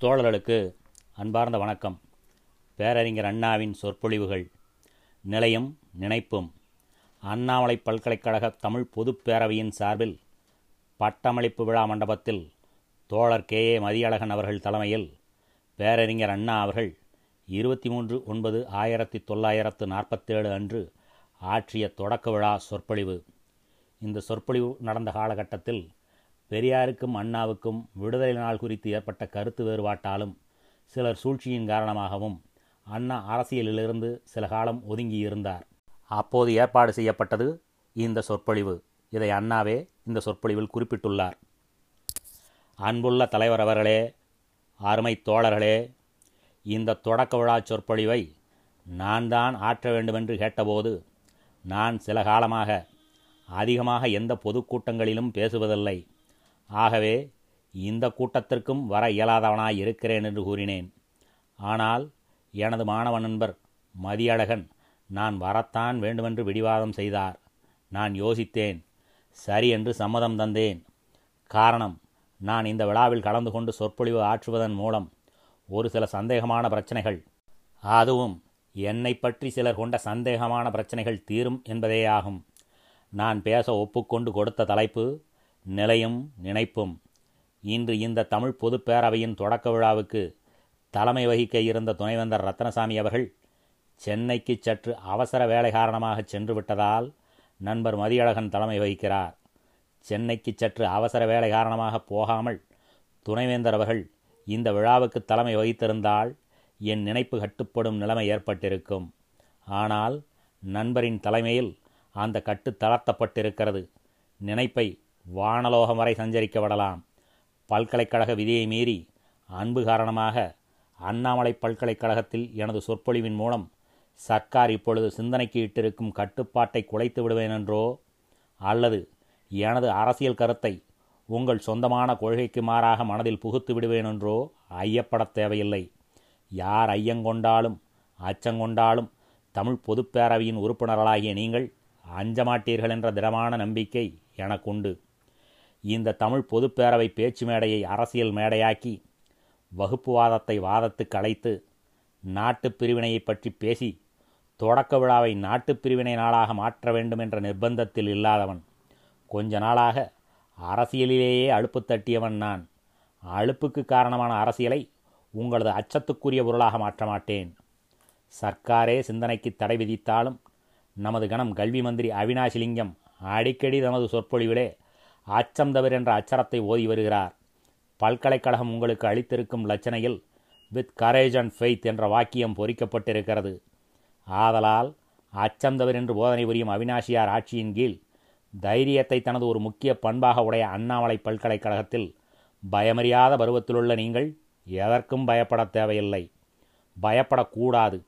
தோழர்களுக்கு அன்பார்ந்த வணக்கம். பேரறிஞர் அண்ணாவின் சொற்பொழிவுகள். நிலையும் நினைப்பும். அண்ணாமலை பல்கலைக்கழக தமிழ் பொதுப் பேரவையின் சார்பில் பட்டமளிப்பு விழா மண்டபத்தில் தோழர் கே. ஏ. மதியழகன் அவர்கள் தலைமையில் பேரறிஞர் அண்ணா அவர்கள் இருபத்தி மூன்று ஒன்பது ஆயிரத்தி தொள்ளாயிரத்து நாற்பத்தேழு அன்று ஆற்றிய தொடக்க விழா சொற்பொழிவு. இந்த சொற்பொழிவு நடந்த காலகட்டத்தில் பெரியாருக்கும் அண்ணாவுக்கும் விடுதலை நாள் குறித்து ஏற்பட்ட கருத்து வேறுபாட்டாலும் சிலர் சூழ்ச்சியின் காரணமாகவும் அண்ணா அரசியலிலிருந்து சில காலம் ஒதுங்கி இருந்தார் அப்போது ஏற்பாடு செய்யப்பட்டது இந்த சொற்பொழிவு. இதை அண்ணாவே இந்த சொற்பொழிவில் குறிப்பிட்டுள்ளார். அன்புள்ள தலைவர் அவர்களே அருமை தோழர்களே இந்த தொடக்க விழா சொற்பொழிவை நான் தான் ஆற்ற வேண்டுமென்று கேட்டபோது நான் சில காலமாக அதிகமாக எந்த பொதுக்கூட்டங்களிலும் பேசுவதில்லை. ஆகவே இந்த கூட்டத்திற்கும் வர இயலாதவனாய் இருக்கிறேன் என்று கூறினேன். ஆனால் எனது மாணவ நண்பர் மதியழகன் நான் வரத்தான் வேண்டுமென்று பிடிவாதம் செய்தார். நான் யோசித்தேன் சரி என்று சம்மதம் தந்தேன். காரணம் நான் இந்த விழாவில் கலந்து கொண்டு சொற்பொழிவு ஆற்றுவதன் மூலம் ஒரு சில சந்தேகமான பிரச்சனைகள். அதுவும் என்னை பற்றி சிலர் கொண்ட சந்தேகமான பிரச்சனைகள் தீரும் என்பதேயாகும். நான் பேச ஒப்புக்கொண்டு கொடுத்த தலைப்பு நிலையும் நினைப்பும். இன்று இந்த தமிழ் பொதுப் பேரவையின் தொடக்க விழாவுக்கு தலைமை வகிக்க இருந்த துணைவேந்தர் ரத்னசாமி அவர்கள் சென்னைக்கு சற்று அவசர வேலை காரணமாக சென்று விட்டதால் நண்பர் மதியழகன் தலைமை வகிக்கிறார். சென்னைக்கு சற்று அவசர வேலை காரணமாக போகாமல் துணைவேந்தர் அவர்கள் இந்த விழாவுக்கு தலைமை வகித்திருந்தால் என் நினைப்பு கட்டுப்படும் நிலைமை ஏற்பட்டிருக்கும். ஆனால் நண்பரின் தலைமையில் அந்த கட்டு தளர்த்தப்பட்டிருக்கிறது. நினைப்பை வானலோகம் வரை சஞ்சரிக்க விடலாம் பல்கலைக்கழக விதியை மீறி அன்பு காரணமாக அண்ணாமலை பல்கலைக்கழகத்தில் எனது சொற்பொழிவின் மூலம் சர்க்கார் இப்பொழுது சிந்தனைக்கு இட்டிருக்கும் கட்டுப்பாட்டை குலைத்து விடுவேன் என்றோ அல்லது எனது அரசியல் கருத்தை உங்கள் சொந்தமான கொள்கைக்கு மாறாக மனதில் புகுத்து விடுவேன் என்றோ ஐயப்படத் தேவையில்லை. யார் ஐயங்கொண்டாலும் அச்சங்கொண்டாலும் தமிழ் பொதுப்பேரவையின் உறுப்பினர்களாகிய நீங்கள் அஞ்சமாட்டீர்கள் என்ற திடமான நம்பிக்கை எனக்குண்டு. இந்த தமிழ் பொதுப்பேரவை பேச்சு மேடையை அரசியல் மேடையாக்கி வகுப்புவாதத்தை வாதத்துக்கு அழைத்து நாட்டுப் பிரிவினையை பற்றி பேசி தொடக்க விழாவை நாட்டுப் பிரிவினை நாளாக மாற்ற வேண்டும் என்ற நிர்பந்தத்தில் இல்லாதவன் கொஞ்ச நாளாக அரசியலிலேயே அழுப்பு தட்டியவன் நான். அழுப்புக்கு காரணமான அரசியலை உங்களது அச்சத்துக்குரிய பொருளாக மாற்ற மாட்டேன். சர்க்காரே சிந்தனைக்கு தடை விதித்தாலும் நமது கணம் கல்வி மந்திரி அவினாசிலிங்கம் அடிக்கடி தமது சொற்பொழிவிலே அச்சம் என்ற அச்சரத்தை ஓதி வருகிறார். பல்கலைக்கழகம் உங்களுக்கு அளித்திருக்கும் லட்சணையில் வித் கரேஜ் அண்ட் ஃபெய்த் என்ற வாக்கியம் பொறிக்கப்பட்டிருக்கிறது. ஆதலால் அச்சந்தவர் என்று போதனை புரியும் அவினாசியார் ஆட்சியின் கீழ் தைரியத்தை தனது ஒரு முக்கிய பண்பாக உடைய அண்ணாமலை பல்கலைக்கழகத்தில் பயமறியாத பருவத்திலுள்ள நீங்கள் எதற்கும் பயப்பட தேவையில்லை. பயப்படக்கூடாது.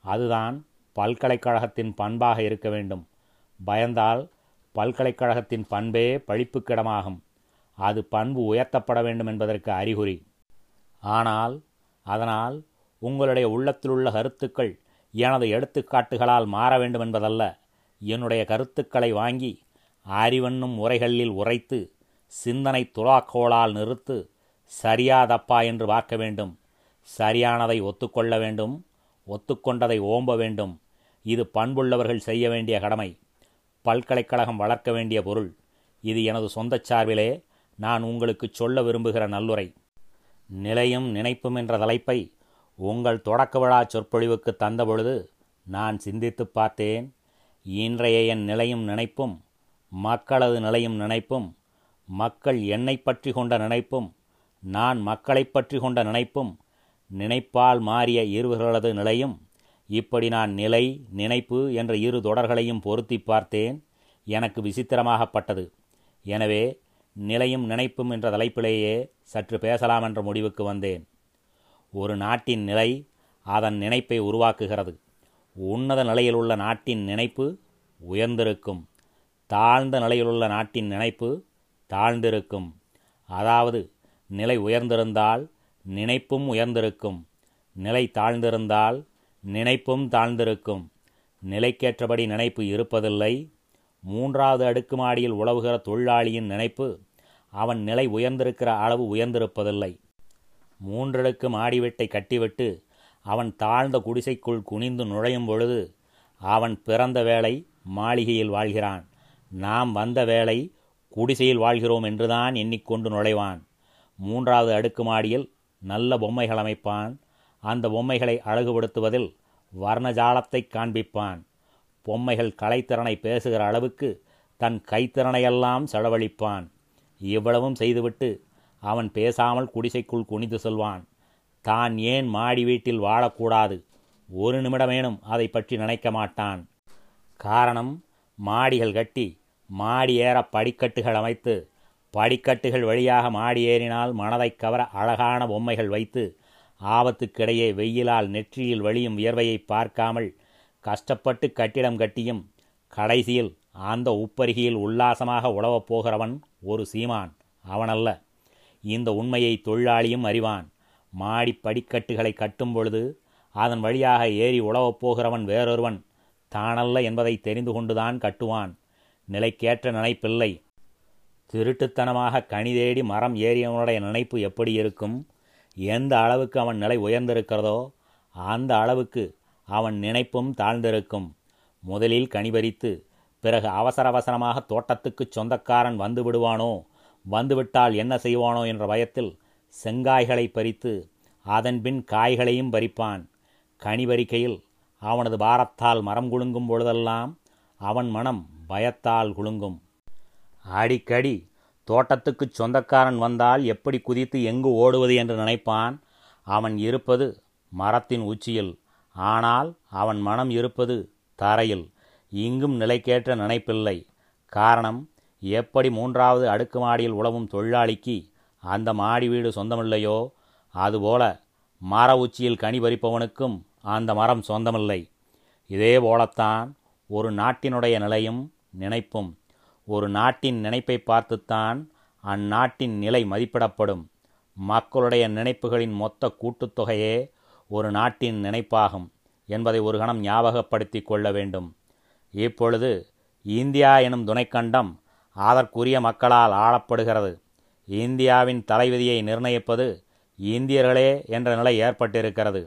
அதுதான் பல்கலைக்கழகத்தின் பண்பாக இருக்க வேண்டும். பயந்தால் பல்கலைக்கழகத்தின் பண்பே பழிப்புக்கிடமாகும் அது பண்பு உயர்த்தப்பட வேண்டும் என்பதற்கு அறிகுறி. ஆனால் அதனால் உங்களுடைய உள்ளத்திலுள்ள கருத்துக்கள் எனது எடுத்துக்காட்டுகளால் மாற வேண்டும் என்பதல்ல. என்னுடைய கருத்துக்களை வாங்கி அறிவென்னும் உரைகளில் உரைத்து சிந்தனை துலாக்கோளால் நிறுத்து சரியா தப்பா என்று பார்க்க வேண்டும். சரியானதை ஒத்துக்கொள்ள வேண்டும். ஒத்துக்கொண்டதை ஓம்ப வேண்டும். இது பண்புள்ளவர்கள் செய்ய வேண்டிய கடமை. பல்கலைக்கழகம் வளர்க்க வேண்டிய பொருள். இது எனது சொந்த சார்பிலே நான் உங்களுக்கு சொல்ல விரும்புகிற நல்லுரை. நிலையும் நினைப்பும் என்ற தலைப்பை உங்கள் தொடக்க விழா சொற்பொழிவுக்கு தந்தபொழுது நான் சிந்தித்து பார்த்தேன். இன்றைய என் நிலையும் நினைப்பும் மக்களது நிலையும் நினைப்பும் மக்கள் என்னை பற்றி கொண்ட நினைப்பும் நான் மக்களை பற்றி கொண்ட நினைப்பும் நினைப்பால் மாறிய இருவர்களது நிலையும் இப்படி நான் நிலை நினைப்பு என்ற இரு தொடர்களையும் பொருத்தி பார்த்தேன் எனக்கு விசித்திரமாகப்பட்டது. எனவே நிலையும் நினைப்பும் என்ற தலைப்பிலேயே சற்று பேசலாம் என்ற முடிவுக்கு வந்தேன். ஒரு நாட்டின் நிலை அதன் நினைப்பை உருவாக்குகிறது. உன்னத நிலையில் உள்ள நாட்டின் நினைப்பு உயர்ந்திருக்கும். தாழ்ந்த நிலையிலுள்ள நாட்டின் நினைப்பு தாழ்ந்திருக்கும். அதாவது நிலை உயர்ந்திருந்தால் நினைப்பும் உயர்ந்திருக்கும். நிலை தாழ்ந்திருந்தால் நினைப்பும் தாழ்ந்திருக்கும். நிலைக்கேற்றபடி நினைப்பு இருப்பதில்லை. மூன்றாவது அடுக்குமாடியில் உழவுகிற தொழிலாளியின் நினைப்பு அவன் நிலை உயர்ந்திருக்கிற அளவு உயர்ந்திருப்பதில்லை. மூன்றடுக்கு மாடிவெட்டை கட்டிவிட்டு அவன் தாழ்ந்த குடிசைக்குள் குனிந்து நுழையும் பொழுது அவன் பிறந்த வேளை மாளிகையில் வாழ்கிறான். நாம் வந்த வேளை குடிசையில் வாழ்கிறோம் என்றுதான் எண்ணிக்கொண்டு நுழைவான். மூன்றாவது அடுக்கு மாடியில் நல்ல பொம்மைகள் அமைப்பான். அந்த பொம்மைகளை அழகுபடுத்துவதில் வர்ணஜாலத்தை காண்பிப்பான். பொம்மைகள் கலைத்திறனை பேசுகிற அளவுக்கு தன் கைத்திறனையெல்லாம் செலவழிப்பான். இவ்வளவும் செய்துவிட்டு அவன் பேசாமல் குடிசைக்குள் குனிந்து செல்வான். தான் ஏன் மாடி வீட்டில் வாழக்கூடாது? ஒரு நிமிடமேனும் அதை பற்றி நினைக்க மாட்டான். காரணம் மாடிகள் கட்டி மாடி ஏற படிக்கட்டுகள் அமைத்து படிக்கட்டுகள் வழியாக மாடி ஏறினால் மனதை கவர அழகான பொம்மைகள் வைத்து ஆபத்துக்கிடையே வெயிலால் நெற்றியில் வழியும் வியர்வையை பார்க்காமல் கஷ்டப்பட்டு கட்டிடம் கட்டியும் கடைசியில் அந்த உப்பருகியில் உல்லாசமாக உழவப் போகிறவன் ஒரு சீமான். அவனல்ல. இந்த உண்மையை தொழிலாளியும் அறிவான். மாடி படிக்கட்டுகளை கட்டும் பொழுது அதன் வழியாக ஏறி உழவப் போகிறவன் வேறொருவன் தானல்ல என்பதை தெரிந்து கொண்டுதான் கட்டுவான். நிலைக்கேற்ற நினைப்பில்லை. திருட்டுத்தனமாக கனி தேடி மரம் ஏறியவனுடைய நினைப்பு எப்படி இருக்கும்? எந்த அளவுக்கு அவன் நிலை உயர்ந்திருக்கிறதோ அந்த அளவுக்கு அவன் நினைப்பும் தாழ்ந்திருக்கும். முதலில் கனிபறித்து பிறகு அவசர அவசரமாக தோட்டத்துக்கு சொந்தக்காரன் வந்து விடுவானோ வந்துவிட்டால் என்ன செய்வானோ என்ற பயத்தில் செங்காய்களை பறித்து அதன்பின் காய்களையும் பறிப்பான். கனி பறிக்கையில் அவனது பாரத்தால் மரம் குலுங்கும் பொழுதெல்லாம் அவன் மனம் பயத்தால் குலுங்கும். அடிக்கடி தோட்டத்துக்குச் சொந்தக்காரன் வந்தால் எப்படி குதித்து எங்கு ஓடுவது என்று நினைப்பான்? அவன் இருப்பது மரத்தின் உச்சியில். ஆனால் அவன் மனம் இருப்பது தரையில். இங்கும் நிலைக்கேற்ற நினைப்பில்லை. காரணம் எப்படி மூன்றாவது அடுக்கு மாடியில் உழவும் தொழிலாளிக்கு அந்த மாடி வீடு சொந்தமில்லையோ? அதுபோல மர உச்சியில் கனி பறிப்பவனுக்கும் அந்த மரம் சொந்தமில்லை. இதே போலத்தான் ஒரு நாட்டினுடைய நிலையும் நினைப்பும். ஒரு நாட்டின் நினைப்பை பார்த்துத்தான் அந்நாட்டின் நிலை மதிப்பிடப்படும். மக்களுடைய நினைப்புகளின் மொத்த கூட்டுத்தொகையே ஒரு நாட்டின் நினைப்பாகும் என்பதை ஒரு கணம் ஞாபகப்படுத்தி கொள்ள வேண்டும். இப்பொழுது இந்தியா எனும் துணைக்கண்டம் அதற்குரிய மக்களால் ஆளப்படுகிறது. இந்தியாவின் தலைவிதியை நிர்ணயிப்பது இந்தியர்களே என்ற நிலை ஏற்பட்டிருக்கிறது.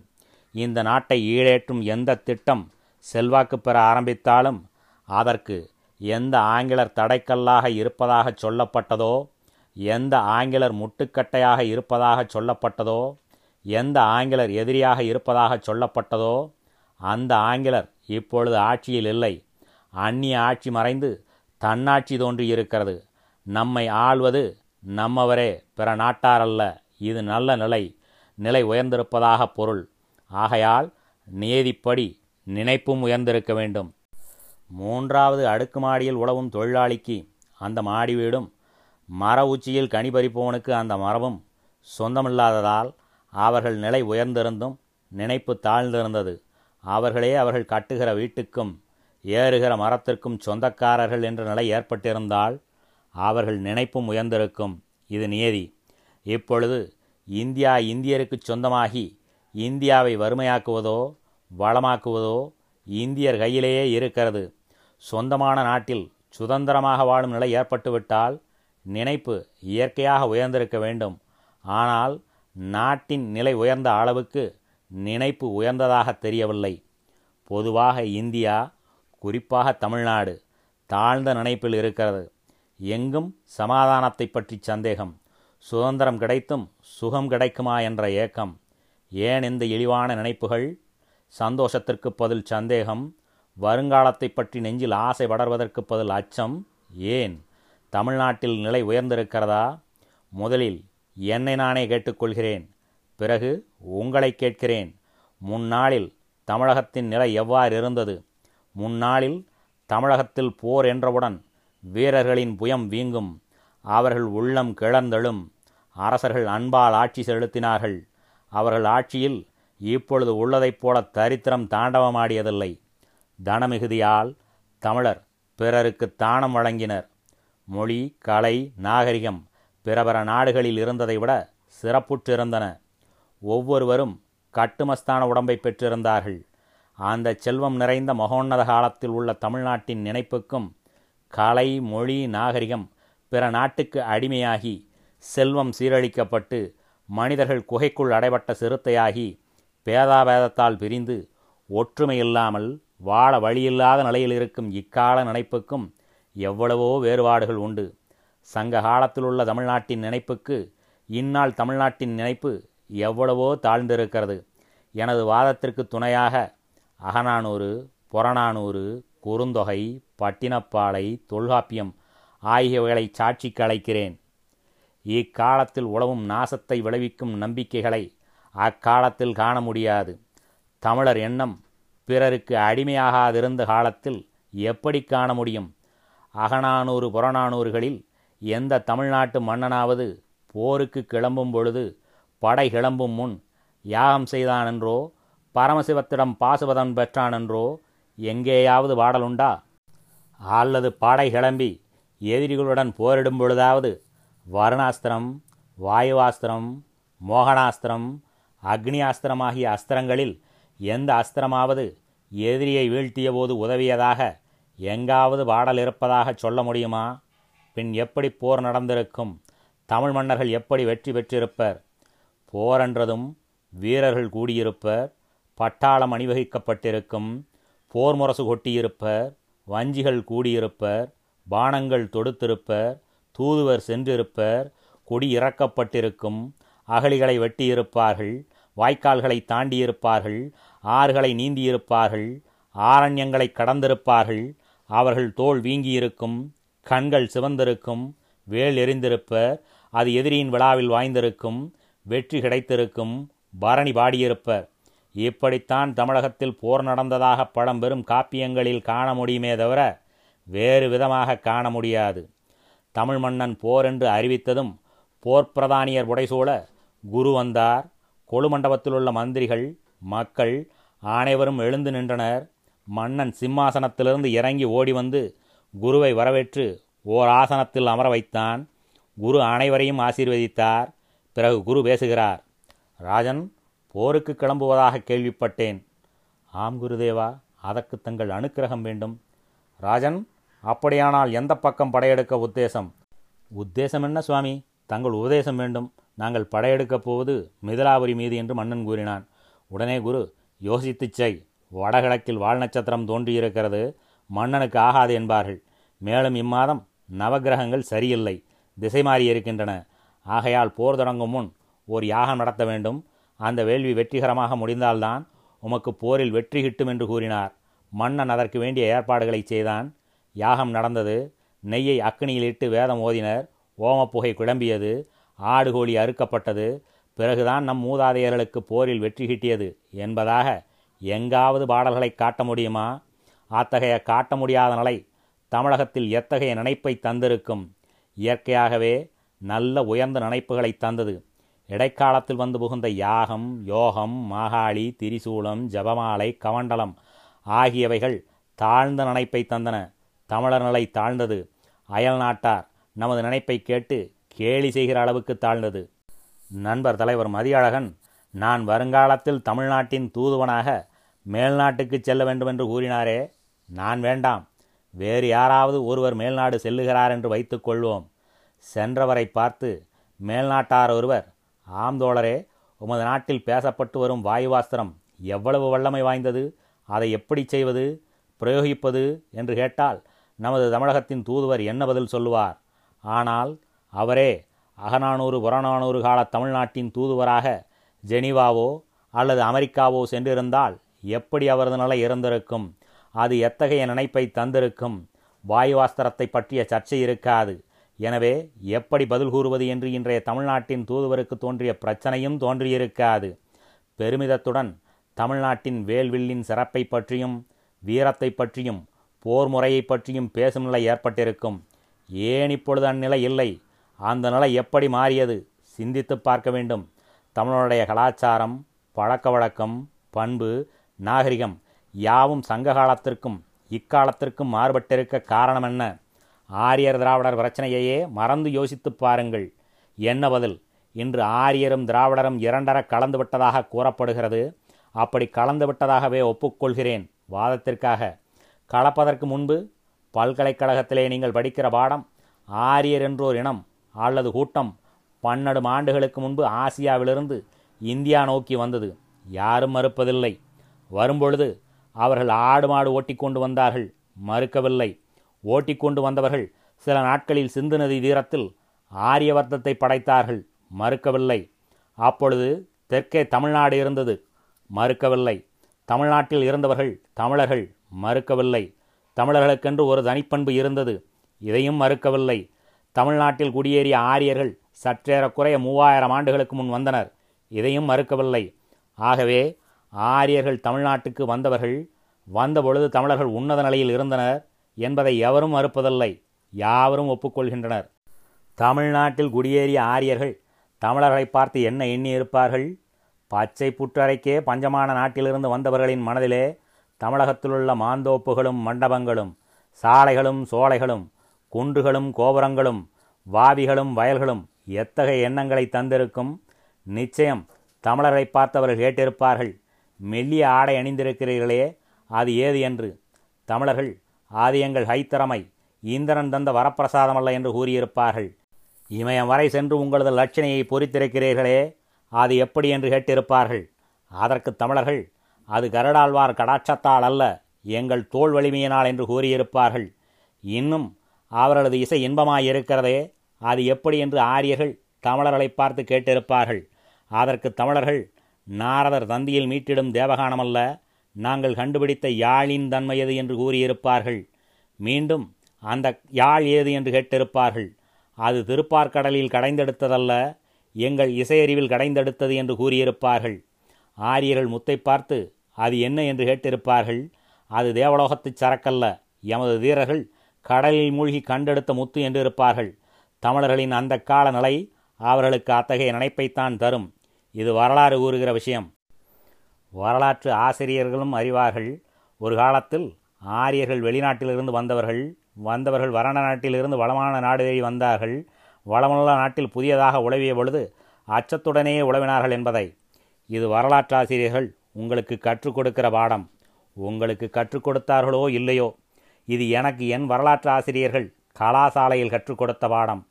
இந்த நாட்டை ஈழேற்றும் எந்த திட்டம் செல்வாக்கு பெற ஆரம்பித்தாலும் அதற்கு எந்த ஆங்கிலர் தடைக்கல்லாக இருப்பதாக சொல்லப்பட்டதோ எந்த ஆங்கிலர் முட்டுக்கட்டையாக இருப்பதாக சொல்லப்பட்டதோ எந்த ஆங்கிலர் எதிரியாக இருப்பதாக சொல்லப்பட்டதோ அந்த ஆங்கிலர் இப்பொழுது ஆட்சியில் இல்லை. அந்நிய ஆட்சி மறைந்து தன்னாட்சி தோன்றியிருக்கிறது. நம்மை ஆள்வது நம்மவரே பிற நாட்டாரல்ல இது நல்ல நிலை. நிலை உயர்ந்திருப்பதாக பொருள். ஆகையால் நியதிப்படி நினைப்பும் உயர்ந்திருக்க வேண்டும். மூன்றாவது அடுக்கு மாடியில் உழவும் தொழிலாளிக்கு அந்த மாடி வீடும் மர உச்சியில் கனி பறிப்பவனுக்கு அந்த மரமும் சொந்தமில்லாததால் அவர்கள் நிலை உயர்ந்திருந்தும் நினைப்பு தாழ்ந்திருந்தது. அவர்களே அவர்கள் கட்டுகிற வீட்டுக்கும் ஏறுகிற மரத்திற்கும் சொந்தக்காரர்கள் என்ற நிலை ஏற்பட்டிருந்தால் அவர்கள் நினைப்பும் உயர்ந்திருக்கும். இது நியதி. இப்பொழுது இந்தியா இந்தியருக்கு சொந்தமாகி இந்தியாவை வறுமையாக்குவதோ வளமாக்குவதோ இந்தியர் கையிலேயே இருக்கிறது. சொந்தமான நாட்டில் சுதந்திரமாக வாழும் நிலை ஏற்பட்டுவிட்டால் நினைப்பு இயற்கையாக உயர்ந்திருக்க வேண்டும். ஆனால் நாட்டின் நிலை உயர்ந்த அளவுக்கு நினைப்பு உயர்ந்ததாக தெரியவில்லை. பொதுவாக இந்தியா குறிப்பாக தமிழ்நாடு தாழ்ந்த நினைப்பில் இருக்கிறது. எங்கும் சமாதானத்தை பற்றி சந்தேகம். சுதந்திரம் கிடைத்தும் சுகம் கிடைக்குமா என்ற ஏக்கம். ஏன் இந்த இழிவான நினைப்புகள்? சந்தோஷத்திற்கு பதில் சந்தேகம். வருங்காலத்தை பற்றி நெஞ்சில் ஆசை வளர்வதற்கு பதில் அச்சம் ஏன்? தமிழ்நாட்டில் நிலை உயர்ந்திருக்கிறதா? முதலில் என்னை நானே கேட்டுக்கொள்கிறேன். பிறகு உங்களை கேட்கிறேன். முன்னாளில் தமிழகத்தின் நிலை எவ்வாறு இருந்தது? முன்னாளில் தமிழகத்தில் போர் என்றவுடன் வீரர்களின் புயம் வீங்கும். அவர்கள் உள்ளம் கிளர்ந்தெழும். அரசர்கள் அன்பால் ஆட்சி செலுத்தினார்கள். அவர்கள் ஆட்சியில் இப்பொழுது உள்ளதைப் போல தரித்திரம் தாண்டவமாடியதில்லை. தனமிகுதியால் தமிழர் பிறருக்கு தானம் வழங்கினர். மொழி கலை நாகரிகம் பிறபர நாடுகளில் இருந்ததை விட சிறப்புற்றிருந்தன. ஒவ்வொருவரும் கட்டுமஸ்தான உடம்பை பெற்றிருந்தார்கள். அந்த செல்வம் நிறைந்த மகோன்னத காலத்தில் உள்ள தமிழ்நாட்டின் நினைப்புக்கும் கலை மொழி நாகரிகம் பிற நாட்டுக்கு அடிமையாகி செல்வம் சீரழிக்கப்பட்டு மனிதர்கள் குகைக்குள் அடைபட்ட சிறுத்தையாகி பேதாபேதத்தால் பிரிந்து ஒற்றுமை இல்லாமல் வாழ வழியில்லாத நிலையில் இருக்கும் இக்கால நினைப்புக்கும் எவ்வளவோ வேறுபாடுகள் உண்டு. சங்க காலத்தில் உள்ள தமிழ்நாட்டின் நினைப்புக்கு இந்நாள் தமிழ்நாட்டின் நினைப்பு எவ்வளவோ தாழ்ந்திருக்கிறது. எனது வாதத்திற்கு துணையாக அகநானூறு புறநானூறு குறுந்தொகை பட்டினப்பாலை தொல்காப்பியம் ஆகியவைகளை சாட்சிக்கு அழைக்கிறேன். இக்காலத்தில் உழவும் நாசத்தை விளைவிக்கும் நம்பிக்கைகளை அக்காலத்தில் காண முடியாது. தமிழர் எண்ணம் பிறருக்கு அடிமையாகாதிருந்த காலத்தில் எப்படி காண முடியும்? அகநானூறு புறநானூறுகளில் எந்த தமிழ்நாட்டு மன்னனாவது போருக்கு கிளம்பும் பொழுது படை கிளம்பும் முன் யாகம் செய்தானென்றோ பரமசிவத்திடம் பாசுபதம் பெற்றானென்றோ எங்கேயாவது பாடலுண்டா அல்லது படை கிளம்பி எதிரிகளுடன் போரிடும் பொழுதாவது வருணாஸ்திரம் வாயுவாஸ்திரம் மோகனாஸ்திரம் அக்னியாஸ்திரம் ஆகிய அஸ்திரங்களில் எந்த அஸ்திரமாவது எதிரியை வீழ்த்திய போது உதவியதாக எங்காவது பாடல் இருப்பதாக சொல்ல முடியுமா? பின் எப்படி போர் நடந்திருக்கும்? தமிழ் மன்னர்கள் எப்படி வெற்றி பெற்றிருப்பர்? போரென்றதும் வீரர்கள் கூடியிருப்பர் பட்டாளம் அணிவகிக்கப்பட்டிருக்கும் போர் முரசு கொட்டியிருப்பர் வஞ்சிகள் கூடியிருப்பர் பானங்கள் தொடுத்திருப்பர் தூதுவர் சென்றிருப்பர் கொடி இறக்கப்பட்டிருக்கும் அகழிகளை வெட்டியிருப்பார்கள் வாய்க்கால்களை தாண்டியிருப்பார்கள் ஆறுகளை நீந்தியிருப்பார்கள் ஆரண்யங்களை கடந்திருப்பார்கள். அவர்கள் தோல் வீங்கியிருக்கும் கண்கள் சிவந்திருக்கும் வேல் எரிந்திருப்பர் அது எதிரியின் விழாவில் வாய்ந்திருக்கும் வெற்றி கிடைத்திருக்கும் பரணி பாடியிருப்பர். இப்படித்தான் தமிழகத்தில் போர் நடந்ததாக பழம்பெரும் காப்பியங்களில் காண முடியுமே தவிர வேறு விதமாக காண முடியாது. தமிழ் மன்னன் போர் என்று அறிவித்ததும் போர் பிரதானியர் உடைசூழ குரு வந்தார். கொழுமண்டபத்தில் உள்ள மந்திரிகள் மக்கள் அனைவரும் எழுந்து நின்றனர். மன்னன் சிம்மாசனத்திலிருந்து இறங்கி ஓடி வந்து குருவை வரவேற்று ஓர் ஆசனத்தில் அமர வைத்தான். குரு அனைவரையும் ஆசீர்வதித்தார். பிறகு குரு பேசுகிறார் ராஜன் போருக்கு கிளம்புவதாக கேள்விப்பட்டேன். ஆம் குருதேவா அதற்கு தங்கள் அனுக்கிரகம் வேண்டும். ராஜன் அப்படியானால் எந்த பக்கம் படையெடுக்க உத்தேசம்? உத்தேசம் என்ன சுவாமி? தங்கள் உபதேசம் வேண்டும். நாங்கள் படையெடுக்கப் போவது மிதிலாபுரி மீது என்று மன்னன் கூறினான். உடனே குரு யோசித்துச் செய். வடகிழக்கில் வால் நட்சத்திரம் தோன்றியிருக்கிறது. மன்னனுக்கு ஆகாது என்பார்கள். மேலும் இம்மாதம் நவகிரகங்கள் சரியில்லை. திசை மாறி இருக்கின்றன. ஆகையால் போர் தொடங்கும் முன் ஓர் யாகம் நடத்த வேண்டும். அந்த வேள்வி வெற்றிகரமாக முடிந்தால்தான் உமக்கு போரில் வெற்றி கிட்டும் என்று கூறினார். மன்னன் அதற்கு வேண்டிய ஏற்பாடுகளை செய்தான். யாகம் நடந்தது. நெய்யை அக்னியில் இட்டு வேதம் ஓதினர். ஓமப்புகை குழம்பியது. ஆடுகோழி அறுக்கப்பட்டது பிறகுதான் நம் மூதாதையர்களுக்கு போரில் வெற்றி கிட்டியது என்பதாக எங்காவது பாடல்களை காட்ட முடியுமா? அத்தகைய காட்ட முடியாத நிலை தமிழகத்தில் எத்தகைய நினைப்பை தந்திருக்கும்? இயற்கையாகவே நல்ல உயர்ந்த நினைப்புகளை தந்தது. இடைக்காலத்தில் வந்து புகுந்த யாகம் யோகம் மாகாளி திரிசூலம் ஜபமாலை கவண்டலம் ஆகியவைகள் தாழ்ந்த நினைப்பை தந்தன. தமிழர் நிலை தாழ்ந்தது. அயல் நாட்டார் நமது நினைப்பை கேட்டு கேலி செய்கிற அளவுக்கு தாழ்ந்தது. நண்பர் தலைவர் மதியழகன் நான் வருங்காலத்தில் தமிழ்நாட்டின் தூதுவனாக மேல்நாட்டுக்கு செல்ல வேண்டும் என்று கூறினாரே. நான் வேண்டாம். வேறு யாராவது ஒருவர் மேல்நாடு செல்லுகிறார் என்று வைத்துக் கொள்வோம். சென்றவரை பார்த்து மேல்நாட்டார் ஒருவர் ஆம் தோழரே உமது நாட்டில் பேசப்பட்டு வரும் வாயுவாஸ்திரம் எவ்வளவு வல்லமை வாய்ந்தது? அதை எப்படி செய்வது? பிரயோகிப்பது? என்று கேட்டால் நமது தமிழகத்தின் தூதுவர் என்ன பதில் சொல்லுவார்? ஆனால் அவரே அகநானூறு புறநானூறு கால தமிழ்நாட்டின் தூதுவராக ஜெனீவாவோ அல்லது அமெரிக்காவோ சென்றிருந்தால் எப்படி அவரது நிலை இருந்திருக்கும்? அது எத்தகைய நினைப்பை தந்திருக்கும்? வாயுவாஸ்திரத்தை பற்றிய சர்ச்சை இருக்காது. எனவே எப்படி பதில் கூறுவது என்று இன்றைய தமிழ்நாட்டின் தூதுவருக்கு தோன்றிய பிரச்சனையும் தோன்றியிருக்காது. பெருமிதத்துடன் தமிழ்நாட்டின் வேல்வில்லின் சிறப்பை பற்றியும் வீரத்தை பற்றியும் போர் முறையை பற்றியும் பேசும் நிலை ஏற்பட்டிருக்கும். ஏன் இப்பொழுது அந்நிலை இல்லை? அந்த நிலை எப்படி மாறியது? சிந்தித்து பார்க்க வேண்டும். தமிழனுடைய கலாச்சாரம் பழக்க வழக்கம் பண்பு நாகரிகம் யாவும் சங்க காலத்திற்கும் இக்காலத்திற்கும் மாறுபட்டிருக்க காரணம் என்ன? ஆரியர் திராவிடர் பிரச்சனையையே மறந்து யோசித்து பாருங்கள். என்ன பதில்? இன்று ஆரியரும் திராவிடரும் இரண்டர கலந்து விட்டதாக கூறப்படுகிறது. அப்படி கலந்து விட்டதாகவே ஒப்புக்கொள்கிறேன் வாதத்திற்காக. கலப்பதற்கு முன்பு பல்கலைக்கழகத்திலே நீங்கள் படிக்கிற பாடம் ஆரியர் என்றோர் இனம் அல்லது கூட்டம் பன்னெண்டு ஆண்டுகளுக்கு முன்பு ஆசியாவிலிருந்து இந்தியா நோக்கி வந்தது. யாரும் மறுப்பதில்லை. வரும்பொழுது அவர்கள் ஆடு மாடு ஓட்டிக்கொண்டு வந்தார்கள். மறுக்கவில்லை. ஓட்டிக்கொண்டு வந்தவர்கள் சில நாட்களில் சிந்து நதி தீரத்தில் ஆரியவர்த்தத்தை படைத்தார்கள். மறுக்கவில்லை. அப்பொழுது தெற்கே தமிழ்நாடு இருந்தது. மறுக்கவில்லை. தமிழ்நாட்டில் இருந்தவர்கள் தமிழர்கள் மறுக்கவில்லை. தமிழர்களுக்கென்று ஒரு தனிப்பண்பு இருந்தது. இதையும் மறுக்கவில்லை. தமிழ்நாட்டில் குடியேறிய ஆரியர்கள் சற்றேறக்குறைய மூவாயிரம் ஆண்டுகளுக்கு முன் வந்தனர். இதையும் மறுக்கவில்லை. ஆகவே ஆரியர்கள் தமிழ்நாட்டுக்கு வந்தவர்கள் வந்தபொழுது தமிழர்கள் உன்னத நிலையில் இருந்தனர் என்பதை எவரும் மறுப்பதில்லை. யாவரும் ஒப்புக்கொள்கின்றனர். தமிழ்நாட்டில் குடியேறிய ஆரியர்கள் தமிழர்களை பார்த்து என்ன எண்ணி இருப்பார்கள் பச்சை புற்றறைக்கே பஞ்சமான நாட்டிலிருந்து வந்தவர்களின் மனதிலே தமிழகத்திலுள்ள மாந்தோப்புகளும் மண்டபங்களும் சாலைகளும் சோலைகளும் குன்றுகளும் கோபுரங்களும் வாவிகளும் வயல்களும் எத்தகைய எண்ணங்களை தந்திருக்கும்? நிச்சயம் தமிழரை பார்த்தவர்கள் கேட்டிருப்பார்கள் மெல்லிய ஆடை அணிந்திருக்கிறீர்களே அது ஏது என்று. தமிழர்கள் அது எங்கள் ஹைத்திறமை இந்திரன் தந்த வரப்பிரசாதமல்ல என்று கூறியிருப்பார்கள். இமயம் வரை சென்று உங்களது லட்சணையை பொறித்திருக்கிறீர்களே அது எப்படி என்று கேட்டிருப்பார்கள். அதற்கு தமிழர்கள் அது கருடாழ்வார் கடாட்சத்தால் அல்ல எங்கள் தோல் வலிமையினால் என்று கூறியிருப்பார்கள். இன்னும் அவர்களது இசை இன்பமாயிருக்கிறதே. அது எப்படி என்று ஆரியர்கள் தமிழர்களை பார்த்து கேட்டிருப்பார்கள். அதற்கு தமிழர்கள் நாரதர் தந்தியில் மீட்டிடும் தேவகானமல்ல. நாங்கள் கண்டுபிடித்த யாழின் தன்மை எது? என்று கூறியிருப்பார்கள். மீண்டும் அந்த யாழ் ஏது? என்று கேட்டிருப்பார்கள். அது திருப்பார்கடலில் கடைந்தெடுத்ததல்ல. எங்கள் இசையறிவில் கடைந்தெடுத்தது என்று கூறியிருப்பார்கள். ஆரியர்கள் முத்தை பார்த்து அது என்ன? என்று கேட்டிருப்பார்கள். அது தேவலோகத்துச் சரக்கல்ல. எமது வீரர்கள் கடலில் மூழ்கி கண்டெடுத்த முத்து என்றிருப்பார்கள். தமிழர்களின் அந்த கால நிலை அவர்களுக்கு அத்தகைய நினைப்பைத்தான் தரும். இது வரலாறு கூறுகிற விஷயம். வரலாற்று ஆசிரியர்களும் அறிவார்கள். ஒரு காலத்தில் ஆரியர்கள் வெளிநாட்டிலிருந்து வந்தவர்கள் வந்தவர்கள் வரண நாட்டிலிருந்து வளமான நாடு தேடி வந்தார்கள். வளமுள்ள நாட்டில் புதியதாக உழவிய பொழுது அச்சத்துடனேயே உழவினார்கள் என்பதை. இது வரலாற்றாசிரியர்கள் உங்களுக்கு கற்றுக் கொடுக்கிற பாடம். உங்களுக்கு கற்றுக் கொடுத்தார்களோ இல்லையோ? இது எனக்கு என் வரலாற்று ஆசிரியர்கள் கலாசாலையில் கற்றுக் கொடுத்த பாடம்.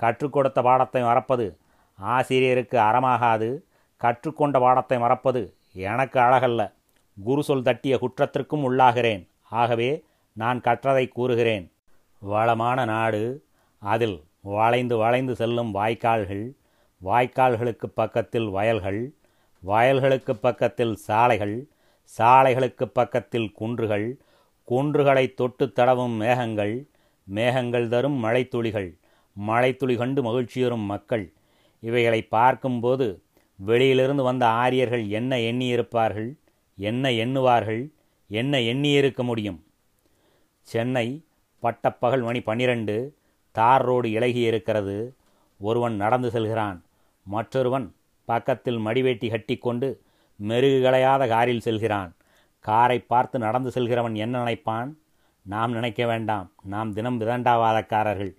கற்றுக் கொடுத்த பாடத்தை மறப்பது ஆசிரியருக்கு அறமாகாது. கற்றுக்கொண்ட பாடத்தை மறப்பது எனக்கு அழகல்ல. குரு சொல் தட்டிய குற்றத்திற்கும் உள்ளாகிறேன். ஆகவே நான் கற்றதை கூறுகிறேன். வளமான நாடு. அதில் வளைந்து வளைந்து செல்லும் வாய்க்கால்கள் வாய்க்கால்களுக்கு பக்கத்தில் வயல்கள் வயல்களுக்கு பக்கத்தில் சாலைகள் சாலைகளுக்கு பக்கத்தில் குன்றுகள் குன்றுகளை தொட்டு தடவும் மேகங்கள் மேகங்கள் தரும் மழைத்துளிகள் மழைத்துளி கண்டு மகிழ்ச்சியுறும் மக்கள். இவைகளை பார்க்கும்போது வெளியிலிருந்து வந்த ஆரியர்கள் என்ன எண்ணியிருப்பார்கள் என்ன எண்ணுவார்கள் என்ன எண்ணியிருக்க முடியும்? சென்னை பட்டப்பகல் மணி பன்னிரண்டு தார் ரோடு இலகி இருக்கிறது ஒருவன் நடந்து செல்கிறான் மற்றொருவன் பக்கத்தில் மடிவேட்டி கட்டிக்கொண்டு மெருகு களையாத காரில் செல்கிறான். காரை பார்த்து நடந்து செல்கிறவன் என்ன நினைப்பான்? நாம் நினைக்க வேண்டாம். நாம் தினம் விதண்டாவாதக்காரர்கள்.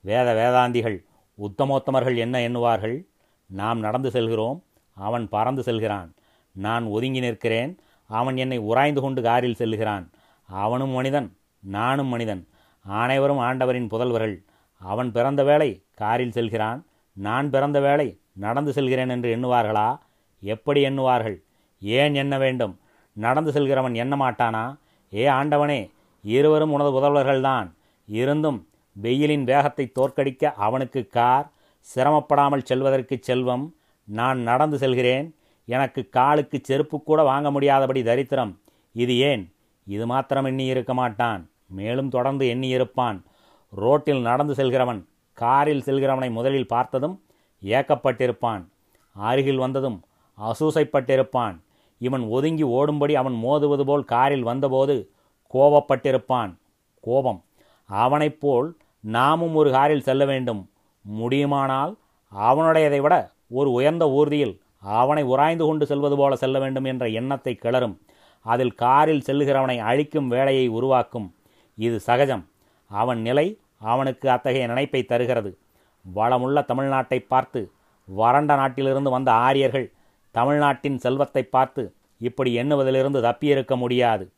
வேத வேதாந்திகள் உத்தமோத்தமர்கள் என்ன எண்ணுவார்கள்? நாம் நடந்து செல்கிறோம். அவன் பறந்து செல்கிறான். நான் ஒதுங்கி நிற்கிறேன். அவன் என்னை உராய்ந்து கொண்டு காரில் செல்கிறான். அவனும் மனிதன் நானும் மனிதன். அனைவரும் ஆண்டவரின் புதல்வர்கள். அவன் பிறந்த வேளை காரில் செல்கிறான். நான் பிறந்த வேளை நடந்து செல்கிறேன் என்று எண்ணுவார்களா? எப்படி எண்ணுவார்கள்? ஏன் எண்ண வேண்டும்? நடந்து செல்கிறவன் என்ன மாட்டானா? ஏ ஆண்டவனே இருவரும் உனது புதல்வர்கள்தான் இருந்தும் வெயிலின் வேகத்தை தோற்கடிக்க அவனுக்கு கார் சிரமப்படாமல் செல்வதற்கு செல்வம் நான் நடந்து செல்கிறேன். எனக்கு காலுக்கு செருப்பு கூட வாங்க முடியாதபடி தரித்திரம். இது ஏன்? இது மாத்திரம் எண்ணி இருக்க மாட்டான். மேலும் தொடர்ந்து எண்ணி இருப்பான் ரோட்டில் நடந்து செல்கிறவன் காரில் செல்கிறவனை முதலில் பார்த்ததும் ஏக்கப்பட்டிருப்பான். அருகில் வந்ததும் அசூசைப்பட்டிருப்பான். இவன் ஒதுங்கி ஓடும்படி அவன் மோதுவது போல் காரில் வந்தபோது கோபப்பட்டிருப்பான். கோபம். அவனைப் போல் நாமும் ஒரு காரில் செல்ல வேண்டும். முடியுமானால் அவனுடையதை விட ஒரு உயர்ந்த ஊர்தியில் அவனை உராய்ந்து கொண்டு செல்வது போல செல்ல வேண்டும் என்ற எண்ணத்தை கிளறும். அதில் காரில் செல்லுகிறவனை அழிக்கும் வேலையை உருவாக்கும். இது சகஜம். அவன் நிலை அவனுக்கு அத்தகைய நினைப்பை தருகிறது. வளமுள்ள தமிழ்நாட்டை பார்த்து வறண்ட நாட்டிலிருந்து வந்த ஆரியர்கள் தமிழ்நாட்டின் செல்வத்தை பார்த்து இப்படி எண்ணுவதிலிருந்து தப்பியிருக்க முடியாது.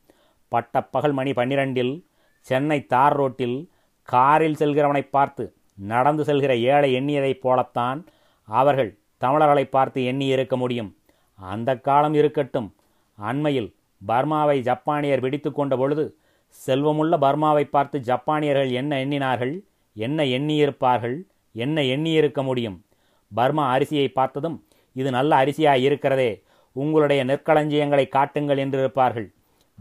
பட்டப்பகல் மணி பன்னிரண்டில் சென்னை தார் ரோட்டில் காரில் செல்கிறவனை பார்த்து நடந்து செல்கிற ஏழை எண்ணியதைப் போலத்தான் அவர்கள் தமிழர்களை பார்த்து எண்ணி இருக்க முடியும். அந்த காலம் இருக்கட்டும். அண்மையில் பர்மாவை ஜப்பானியர் வெடித்து கொண்ட பொழுது செல்வமுள்ள பர்மாவை பார்த்து ஜப்பானியர்கள் என்ன எண்ணினார்கள் என்ன எண்ணியிருப்பார்கள் என்ன எண்ணியிருக்க முடியும்? பர்மா அரிசியை பார்த்ததும் இது நல்ல அரிசியாக இருக்கிறதே. உங்களுடைய நெற்களஞ்சியங்களை காட்டுங்கள் என்று இருப்பார்கள்.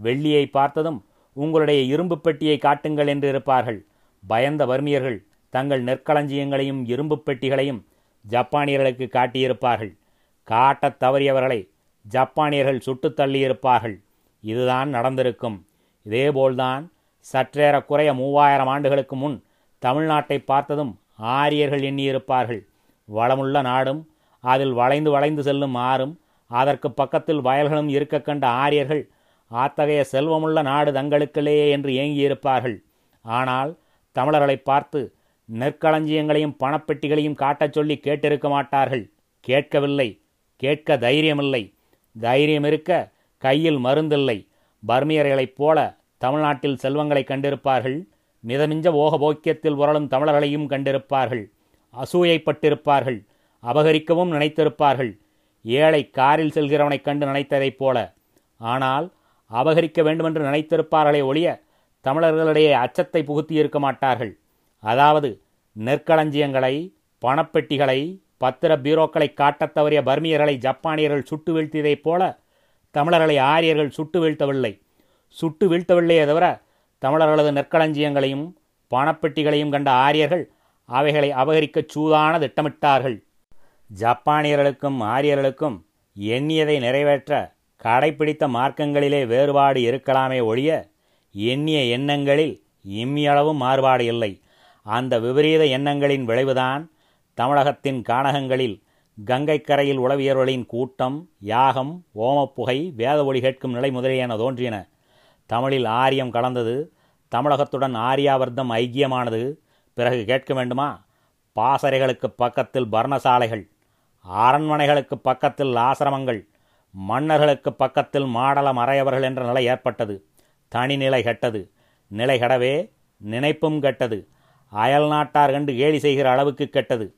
வெள்ளியை பார்த்ததும் உங்களுடைய இரும்பு பெட்டியை காட்டுங்கள் என்று இருப்பார்கள். பயந்த வர்மியர்கள் தங்கள் நெற்களஞ்சியங்களையும் இரும்பு பெட்டிகளையும் ஜப்பானியர்களுக்கு காட்டியிருப்பார்கள். காட்டத் தவறியவர்களை ஜப்பானியர்கள் சுட்டு தள்ளியிருப்பார்கள். இதுதான் நடந்திருக்கும். இதேபோல்தான் சற்றேறக்குறைய மூவாயிரம் ஆண்டுகளுக்கு முன் தமிழ்நாட்டை பார்த்ததும் ஆரியர்கள் எண்ணியிருப்பார்கள். வளமுள்ள நாடும் அதில் வளைந்து வளைந்து செல்லும் ஆறும் அதற்கு பக்கத்தில் வயல்களும் இருக்க கண்ட ஆரியர்கள் அத்தகைய செல்வமுள்ள நாடு தங்களுக்கில்லையே என்று ஏங்கியிருப்பார்கள். ஆனால் தமிழர்களை பார்த்து நெற்களஞ்சியங்களையும் பணப்பெட்டிகளையும் காட்டச் சொல்லி கேட்டிருக்க மாட்டார்கள். கேட்கவில்லை கேட்க தைரியமில்லை. தைரியம் இருக்க கையில் மருந்தில்லை. பர்மியர்களைப் போல தமிழ்நாட்டில் செல்வங்களை கண்டிருப்பார்கள். மிதமிஞ்ச ஓகபோக்கியத்தில் உரளும் தமிழர்களையும் கண்டிருப்பார்கள். அசூயைப்பட்டிருப்பார்கள் அபகரிக்கவும் நினைத்திருப்பார்கள். ஏழை காரில் செல்கிறவனைக் கண்டு நினைத்ததைப் போல. ஆனால் அபகரிக்க வேண்டுமென்று நினைத்திருப்பார்களே ஒழிய தமிழர்களிடையே அச்சத்தை புகுத்தியிருக்க மாட்டார்கள். அதாவது நெற்களஞ்சியங்களை பணப்பெட்டிகளை பத்திர பீரோக்களை காட்டத் தவறிய பர்மியர்களை ஜப்பானியர்கள் சுட்டு வீழ்த்தியதைப் போல தமிழர்களை ஆரியர்கள் சுட்டு வீழ்த்தவில்லை. சுட்டு வீழ்த்தவில்லையே தவிர தமிழர்களது நெற்களஞ்சியங்களையும் பணப்பெட்டிகளையும் கண்ட ஆரியர்கள் அவைகளை அபகரிக்கச் சூதான திட்டமிட்டார்கள். ஜப்பானியர்களுக்கும் ஆரியர்களுக்கும் எண்ணியதை நிறைவேற்ற கடைப்பிடித்த மார்க்கங்களிலே வேறுபாடு இருக்கலாமே ஒழிய எண்ணிய எண்ணங்களில் இம்மியளவும் மாறுபாடு இல்லை. அந்த விபரீத எண்ணங்களின் விளைவுதான் தமிழகத்தின் கானகங்களில் கங்கைக்கரையில் உளவியர்களின் கூட்டம் யாகம் ஓமப்புகை வேத ஒளி கேட்கும் நிலை முதலியன தோன்றியன. தமிழில் ஆரியம் கலந்தது தமிழகத்துடன் ஆரியாவர்த்தம் ஐக்கியமானது. பிறகு கேட்க வேண்டுமா? பாசறைகளுக்கு பக்கத்தில் பர்ணசாலைகள் அரண்மனைகளுக்கு பக்கத்தில் ஆசிரமங்கள் மன்னர்களுக்கு பக்கத்தில் மாடல மறையவர்கள் என்ற நிலை ஏற்பட்டது. தனிநிலை கெட்டது. நிலை கெடவே நினைப்பும் கெட்டது. அயல் நாட்டார் கண்டு கேலி செய்கிற அளவுக்கு கெட்டது.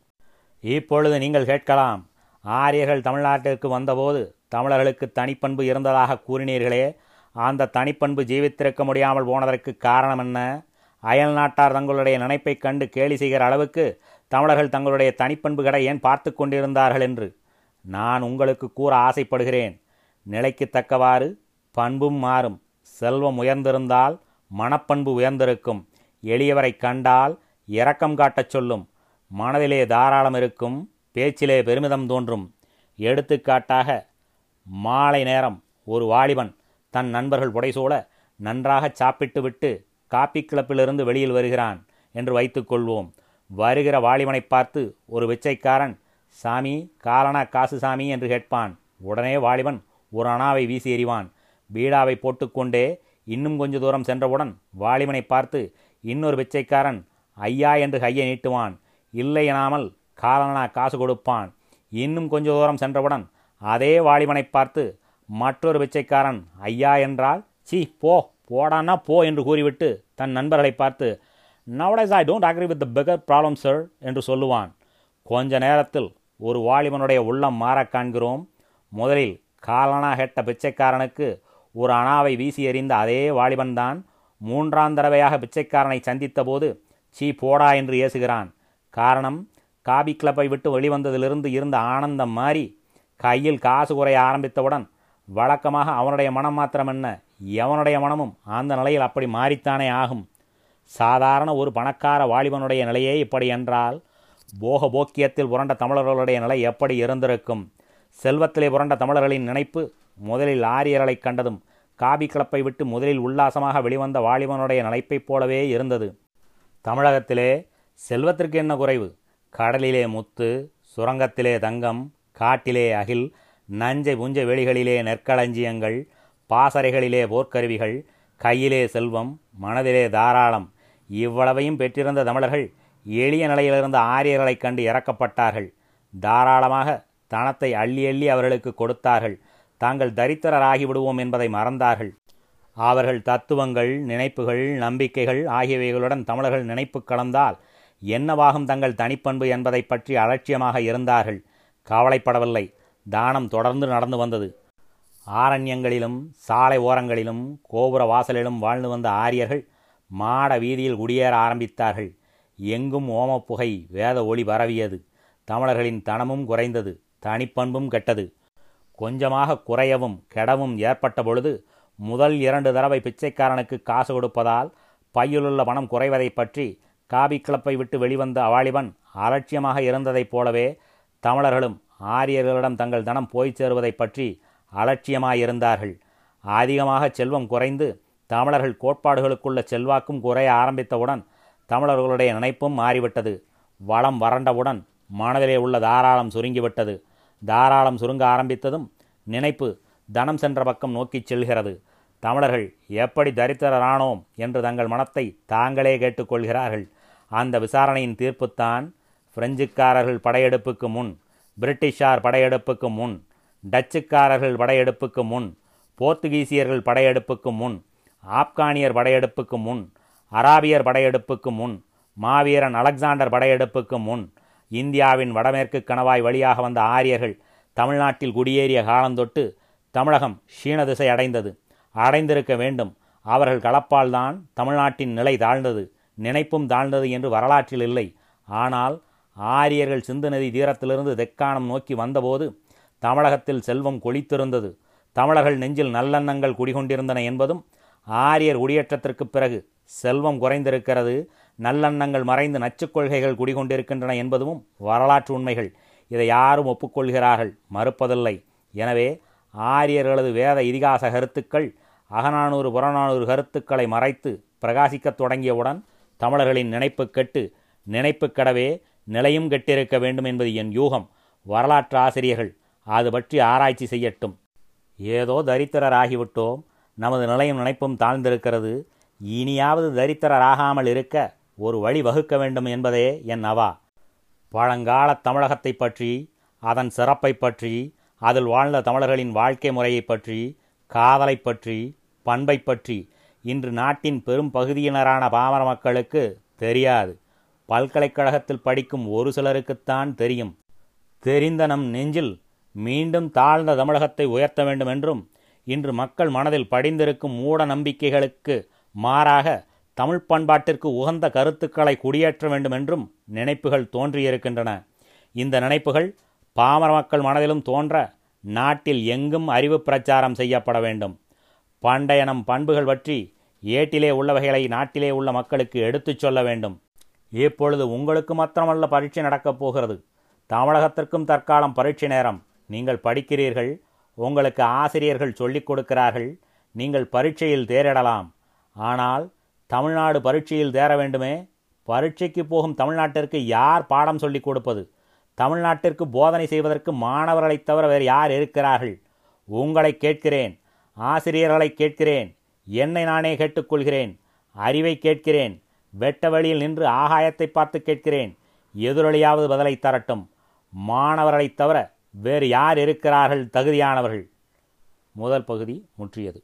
இப்பொழுது நீங்கள் கேட்கலாம் ஆரியர்கள் தமிழ்நாட்டிற்கு வந்தபோது தமிழர்களுக்கு தனிப்பண்பு இருந்ததாக கூறினீர்களே அந்த தனிப்பண்பு ஜீவித்திருக்க முடியாமல் போனதற்கு காரணம் என்ன? அயல் நாட்டார் தங்களுடைய நினைப்பைக் கண்டு கேலி செய்கிற அளவுக்கு தமிழர்கள் தங்களுடைய தனிப்பண்புகளை ஏன் பார்த்து கொண்டிருந்தார்கள் என்று நான் உங்களுக்கு கூற ஆசைப்படுகிறேன். நிலைக்கு தக்கவாறு பண்பும் மாறும். செல்வம் உயர்ந்திருந்தால் மனப்பண்பு உயர்ந்திருக்கும். எளியவரை கண்டால் இரக்கம் காட்டச் சொல்லும். மனதிலே தாராளம் இருக்கும். பேச்சிலே பெருமிதம் தோன்றும். எடுத்துக்காட்டாக மாலை நேரம் ஒரு வாலிபன் தன் நண்பர்கள் புடைசூழ நன்றாக சாப்பிட்டு விட்டு காப்பி கிளப்பிலிருந்து வெளியில் வருகிறான் என்று வைத்துக்கொள்வோம் வருகிற வாலிபனை பார்த்து ஒரு விச்சைக்காரன் சாமி காலனா காசு சாமி என்று கேட்பான். உடனே வாலிபன் ஒரு அணாவை வீசி எறிவான். பீடாவை போட்டுக்கொண்டே இன்னும் கொஞ்ச தூரம் சென்றவுடன் வாலிபனை பார்த்து இன்னொரு பிச்சைக்காரன் ஐயா என்று கையை நீட்டுவான். இல்லை எனாமல் காலனா காசு கொடுப்பான். இன்னும் கொஞ்ச தூரம் சென்றவுடன் அதே வாலிபனை பார்த்து மற்றொரு பிச்சைக்காரன் ஐயா என்றால் சி போ போடானா போ என்று கூறிவிட்டு தன் நண்பர்களை பார்த்து nowadays I don't agree with the figure problem sir என்று சொல்லுவான். கொஞ்ச நேரத்தில் ஒரு வாலிபனுடைய உள்ளம் மாறக் காண்கிறோம். முதலில் காலனா கெட்ட பிச்சைக்காரனுக்கு ஒரு அணாவை வீசி எறிந்த அதே வாலிபன் தான் மூன்றாம் தடவையாக பிச்சைக்காரனை சந்தித்தபோது சீ போடா என்று ஏசுகிறான். காரணம் காபி கிளப்பை விட்டு வெளிவந்ததிலிருந்து இருந்த ஆனந்தம் மாறி கையில் காசு குறைய ஆரம்பித்தவுடன் வழக்கமாக அவனுடைய மனம் மாத்திரம் என்ன எவனுடைய மனமும் அந்த நிலையில் அப்படி மாறித்தானே ஆகும். சாதாரண ஒரு பணக்கார வாலிபனுடைய நிலையே இப்படி என்றால் போக போக்கியத்தில் புரண்ட தமிழர்களுடைய நிலை எப்படி இருந்திருக்கும்? செல்வத்திலே புரண்ட தமிழர்களின் நினைப்பு முதலில் ஆரியர்களை கண்டதும் காபி கிளப்பை விட்டு முதலில் உல்லாசமாக வெளிவந்த வாலிபனுடைய நினைப்பைப் போலவே இருந்தது. தமிழகத்திலே செல்வத்திற்கு என்ன குறைவு? கடலிலே முத்து சுரங்கத்திலே தங்கம் காட்டிலே அகில் நஞ்சை புஞ்ச வெளிகளிலே நெற்களஞ்சியங்கள் பாசறைகளிலே போர்க்கருவிகள் கையிலே செல்வம் மனதிலே தாராளம். இவ்வளவையும் பெற்றிருந்த தமிழர்கள் எளிய நிலையிலிருந்த ஆரியர்களைக் கண்டு இறக்கப்பட்டார்கள் தாராளமாக தனத்தை அள்ளி அள்ளி அவர்களுக்கு கொடுத்தார்கள். தாங்கள் தரித்திரராகி விடுவோம் என்பதை மறந்தார்கள். அவர்கள் தத்துவங்கள் நினைப்புகள் நம்பிக்கைகள் ஆகியவைகளுடன் தமிழர்கள் நினைப்பு கலந்தால் என்னவாகும் தங்கள் தனிப்பண்பு என்பதை பற்றி அலட்சியமாக இருந்தார்கள். கவலைப்படவில்லை. தானம் தொடர்ந்து நடந்து வந்தது. ஆரண்யங்களிலும் சாலை ஓரங்களிலும் கோபுர வாசலிலும் வாழ்ந்து வந்த ஆரியர்கள் மாட வீதியில் குடியேற ஆரம்பித்தார்கள். எங்கும் ஓமப்புகை வேத ஒளி பரவியது. தமிழர்களின் தனமும் குறைந்தது. தனிப்பண்பும் கெட்டது. கொஞ்சமாக குறையவும் கெடவும் ஏற்பட்ட பொழுது முதல் இரண்டு தடவை பிச்சைக்காரனுக்கு காசு கொடுப்பதால் பையிலுள்ள பணம் குறைவதைப் பற்றி காபி கிளப்பை விட்டு வெளிவந்த அவாலிபன் அலட்சியமாக இருந்ததைப் போலவே தமிழர்களும் ஆரியர்களிடம் தங்கள் தனம் போய் சேருவதைப் பற்றி அலட்சியமாயிருந்தார்கள். அதிகமாக செல்வம் குறைந்து தமிழர்கள் கோட்பாடுகளுக்குள்ள செல்வாக்கும் குறைய ஆரம்பித்தவுடன் தமிழர்களுடைய நினைப்பும் மாறிவிட்டது. வளம் வறண்டவுடன் மனதிலே உள்ள தாராளம் சுருங்கிவிட்டது. தாராளம் சுருங்க ஆரம்பித்ததும் நினைப்பு தனம் சென்ற பக்கம் நோக்கிச் செல்கிறது. தமிழர்கள் எப்படி தரித்திரரானோம் என்று தங்கள் மனத்தை தாங்களே கேட்டுக்கொள்கிறார்கள் அந்த விசாரணையின் தீர்ப்புத்தான் பிரெஞ்சுக்காரர்கள் படையெடுப்புக்கு முன் பிரிட்டிஷார் படையெடுப்புக்கு முன் டச்சுக்காரர்கள் படையெடுப்புக்கு முன் போர்த்துகீசியர்கள் படையெடுப்புக்கு முன் ஆப்கானியர் படையெடுப்புக்கு முன் அராபியர் படையெடுப்புக்கு முன் மாவீரன் அலெக்சாண்டர் படையெடுப்புக்கு முன் இந்தியாவின் வடமேற்கு கணவாய் வழியாக வந்த ஆரியர்கள் தமிழ்நாட்டில் குடியேறிய காலந்தொட்டு தமிழகம் சீன திசை அடைந்தது. அடைந்திருக்க வேண்டும். அவர்கள் களப்பால்தான் தமிழ்நாட்டின் நிலை தாழ்ந்தது. நினைப்பும் தாழ்ந்தது என்று வரலாற்றில் இல்லை. ஆனால் ஆரியர்கள் சிந்து நதி தீரத்திலிருந்து தெக்கானம் நோக்கி வந்தபோது தமிழகத்தில் செல்வம் கொளித்திருந்தது. தமிழர்கள் நெஞ்சில் நல்லெண்ணங்கள் குடிகொண்டிருந்தன என்பதும் ஆரியர் குடியேற்றத்திற்கு பிறகு செல்வம் குறைந்திருக்கிறது நல்லெண்ணங்கள் மறைந்து நச்சுக் கொள்கைகள் குடிகொண்டிருக்கின்றன என்பதும் வரலாற்று உண்மைகள். இதை யாரும் ஒப்புக்கொள்கிறார்கள் மறுப்பதில்லை. எனவே ஆரியர்களது வேத இதிகாச கருத்துக்கள் அகநானூறு புறநானூறு கருத்துக்களை மறைத்து பிரகாசிக்கத் தொடங்கியவுடன் தமிழர்களின் நினைப்பு கெட்டு நினைப்பு கடவே நிலையும் கெட்டிருக்க வேண்டும் என்பது என் யூகம். வரலாற்று ஆசிரியர்கள் அது பற்றி ஆராய்ச்சி செய்யட்டும். ஏதோ தரித்திரராகிவிட்டோம் நமது நிலையும் நினைப்பும் தாழ்ந்திருக்கிறது. இனியாவது தரித்திரராகாமல் இருக்க ஒரு வழி வகுக்க வேண்டும் என்பதே என் அவா. பழங்கால தமிழகத்தை பற்றி அதன் சிறப்பை பற்றி அதில் வாழ்ந்த தமிழர்களின் வாழ்க்கை முறையை பற்றி காதலை பற்றி பண்பை பற்றி இன்று நாட்டின் பெரும் பகுதியினரான பாமர மக்களுக்கு தெரியாது. பல்கலைக்கழகத்தில் படிக்கும் ஒரு சிலருக்குத்தான் தெரியும். தெரிந்த நம் நெஞ்சில் மீண்டும் தாழ்ந்த தமிழகத்தை உயர்த்த வேண்டும் என்றும் இன்று மக்கள் மனதில் படிந்திருக்கும் மூட நம்பிக்கைகளுக்கு மாறாக தமிழ் பண்பாட்டிற்கு உகந்த கருத்துக்களை குடியேற்ற வேண்டும் என்றும் நினைப்புகள் தோன்றியிருக்கின்றன. இந்த நினைப்புகள் பாமர மக்கள் மனதிலும் தோன்ற நாட்டில் எங்கும் அறிவு பிரச்சாரம் செய்யப்பட வேண்டும். பண்டைய நம் பண்புகள் பற்றி ஏட்டிலே உள்ளவைகளை நாட்டிலே உள்ள மக்களுக்கு எடுத்துச் சொல்ல வேண்டும். இப்பொழுது உங்களுக்கு மாத்திரமல்ல பரீட்சை நடக்கப் போகிறது. தமிழகத்திற்கும் தற்காலம் பரீட்சை நேரம். நீங்கள் படிக்கிறீர்கள் உங்களுக்கு ஆசிரியர்கள் சொல்லிக் கொடுக்கிறார்கள் நீங்கள் பரீட்சையில் தேரிடலாம். ஆனால் தமிழ்நாடு பரீட்சையில் தேர வேண்டுமே? பரீட்சைக்கு போகும் தமிழ்நாட்டிற்கு யார் பாடம் சொல்லிக் கொடுப்பது? தமிழ்நாட்டிற்கு போதனை செய்வதற்கு மாணவர்களைத் தவிர வேறு யார் இருக்கிறார்கள்? உங்களை கேட்கிறேன் ஆசிரியர்களை கேட்கிறேன் என்னை நானே கேட்டுக்கொள்கிறேன் அறிவை கேட்கிறேன் வெட்ட வழியில் நின்று ஆகாயத்தை பார்த்து கேட்கிறேன் எதிரொலியாவது பதிலை தரட்டும். மாணவர்களைத் தவிர வேறு யார் இருக்கிறார்கள் தகுதியானவர்கள்? முதல் பகுதி முற்றியது.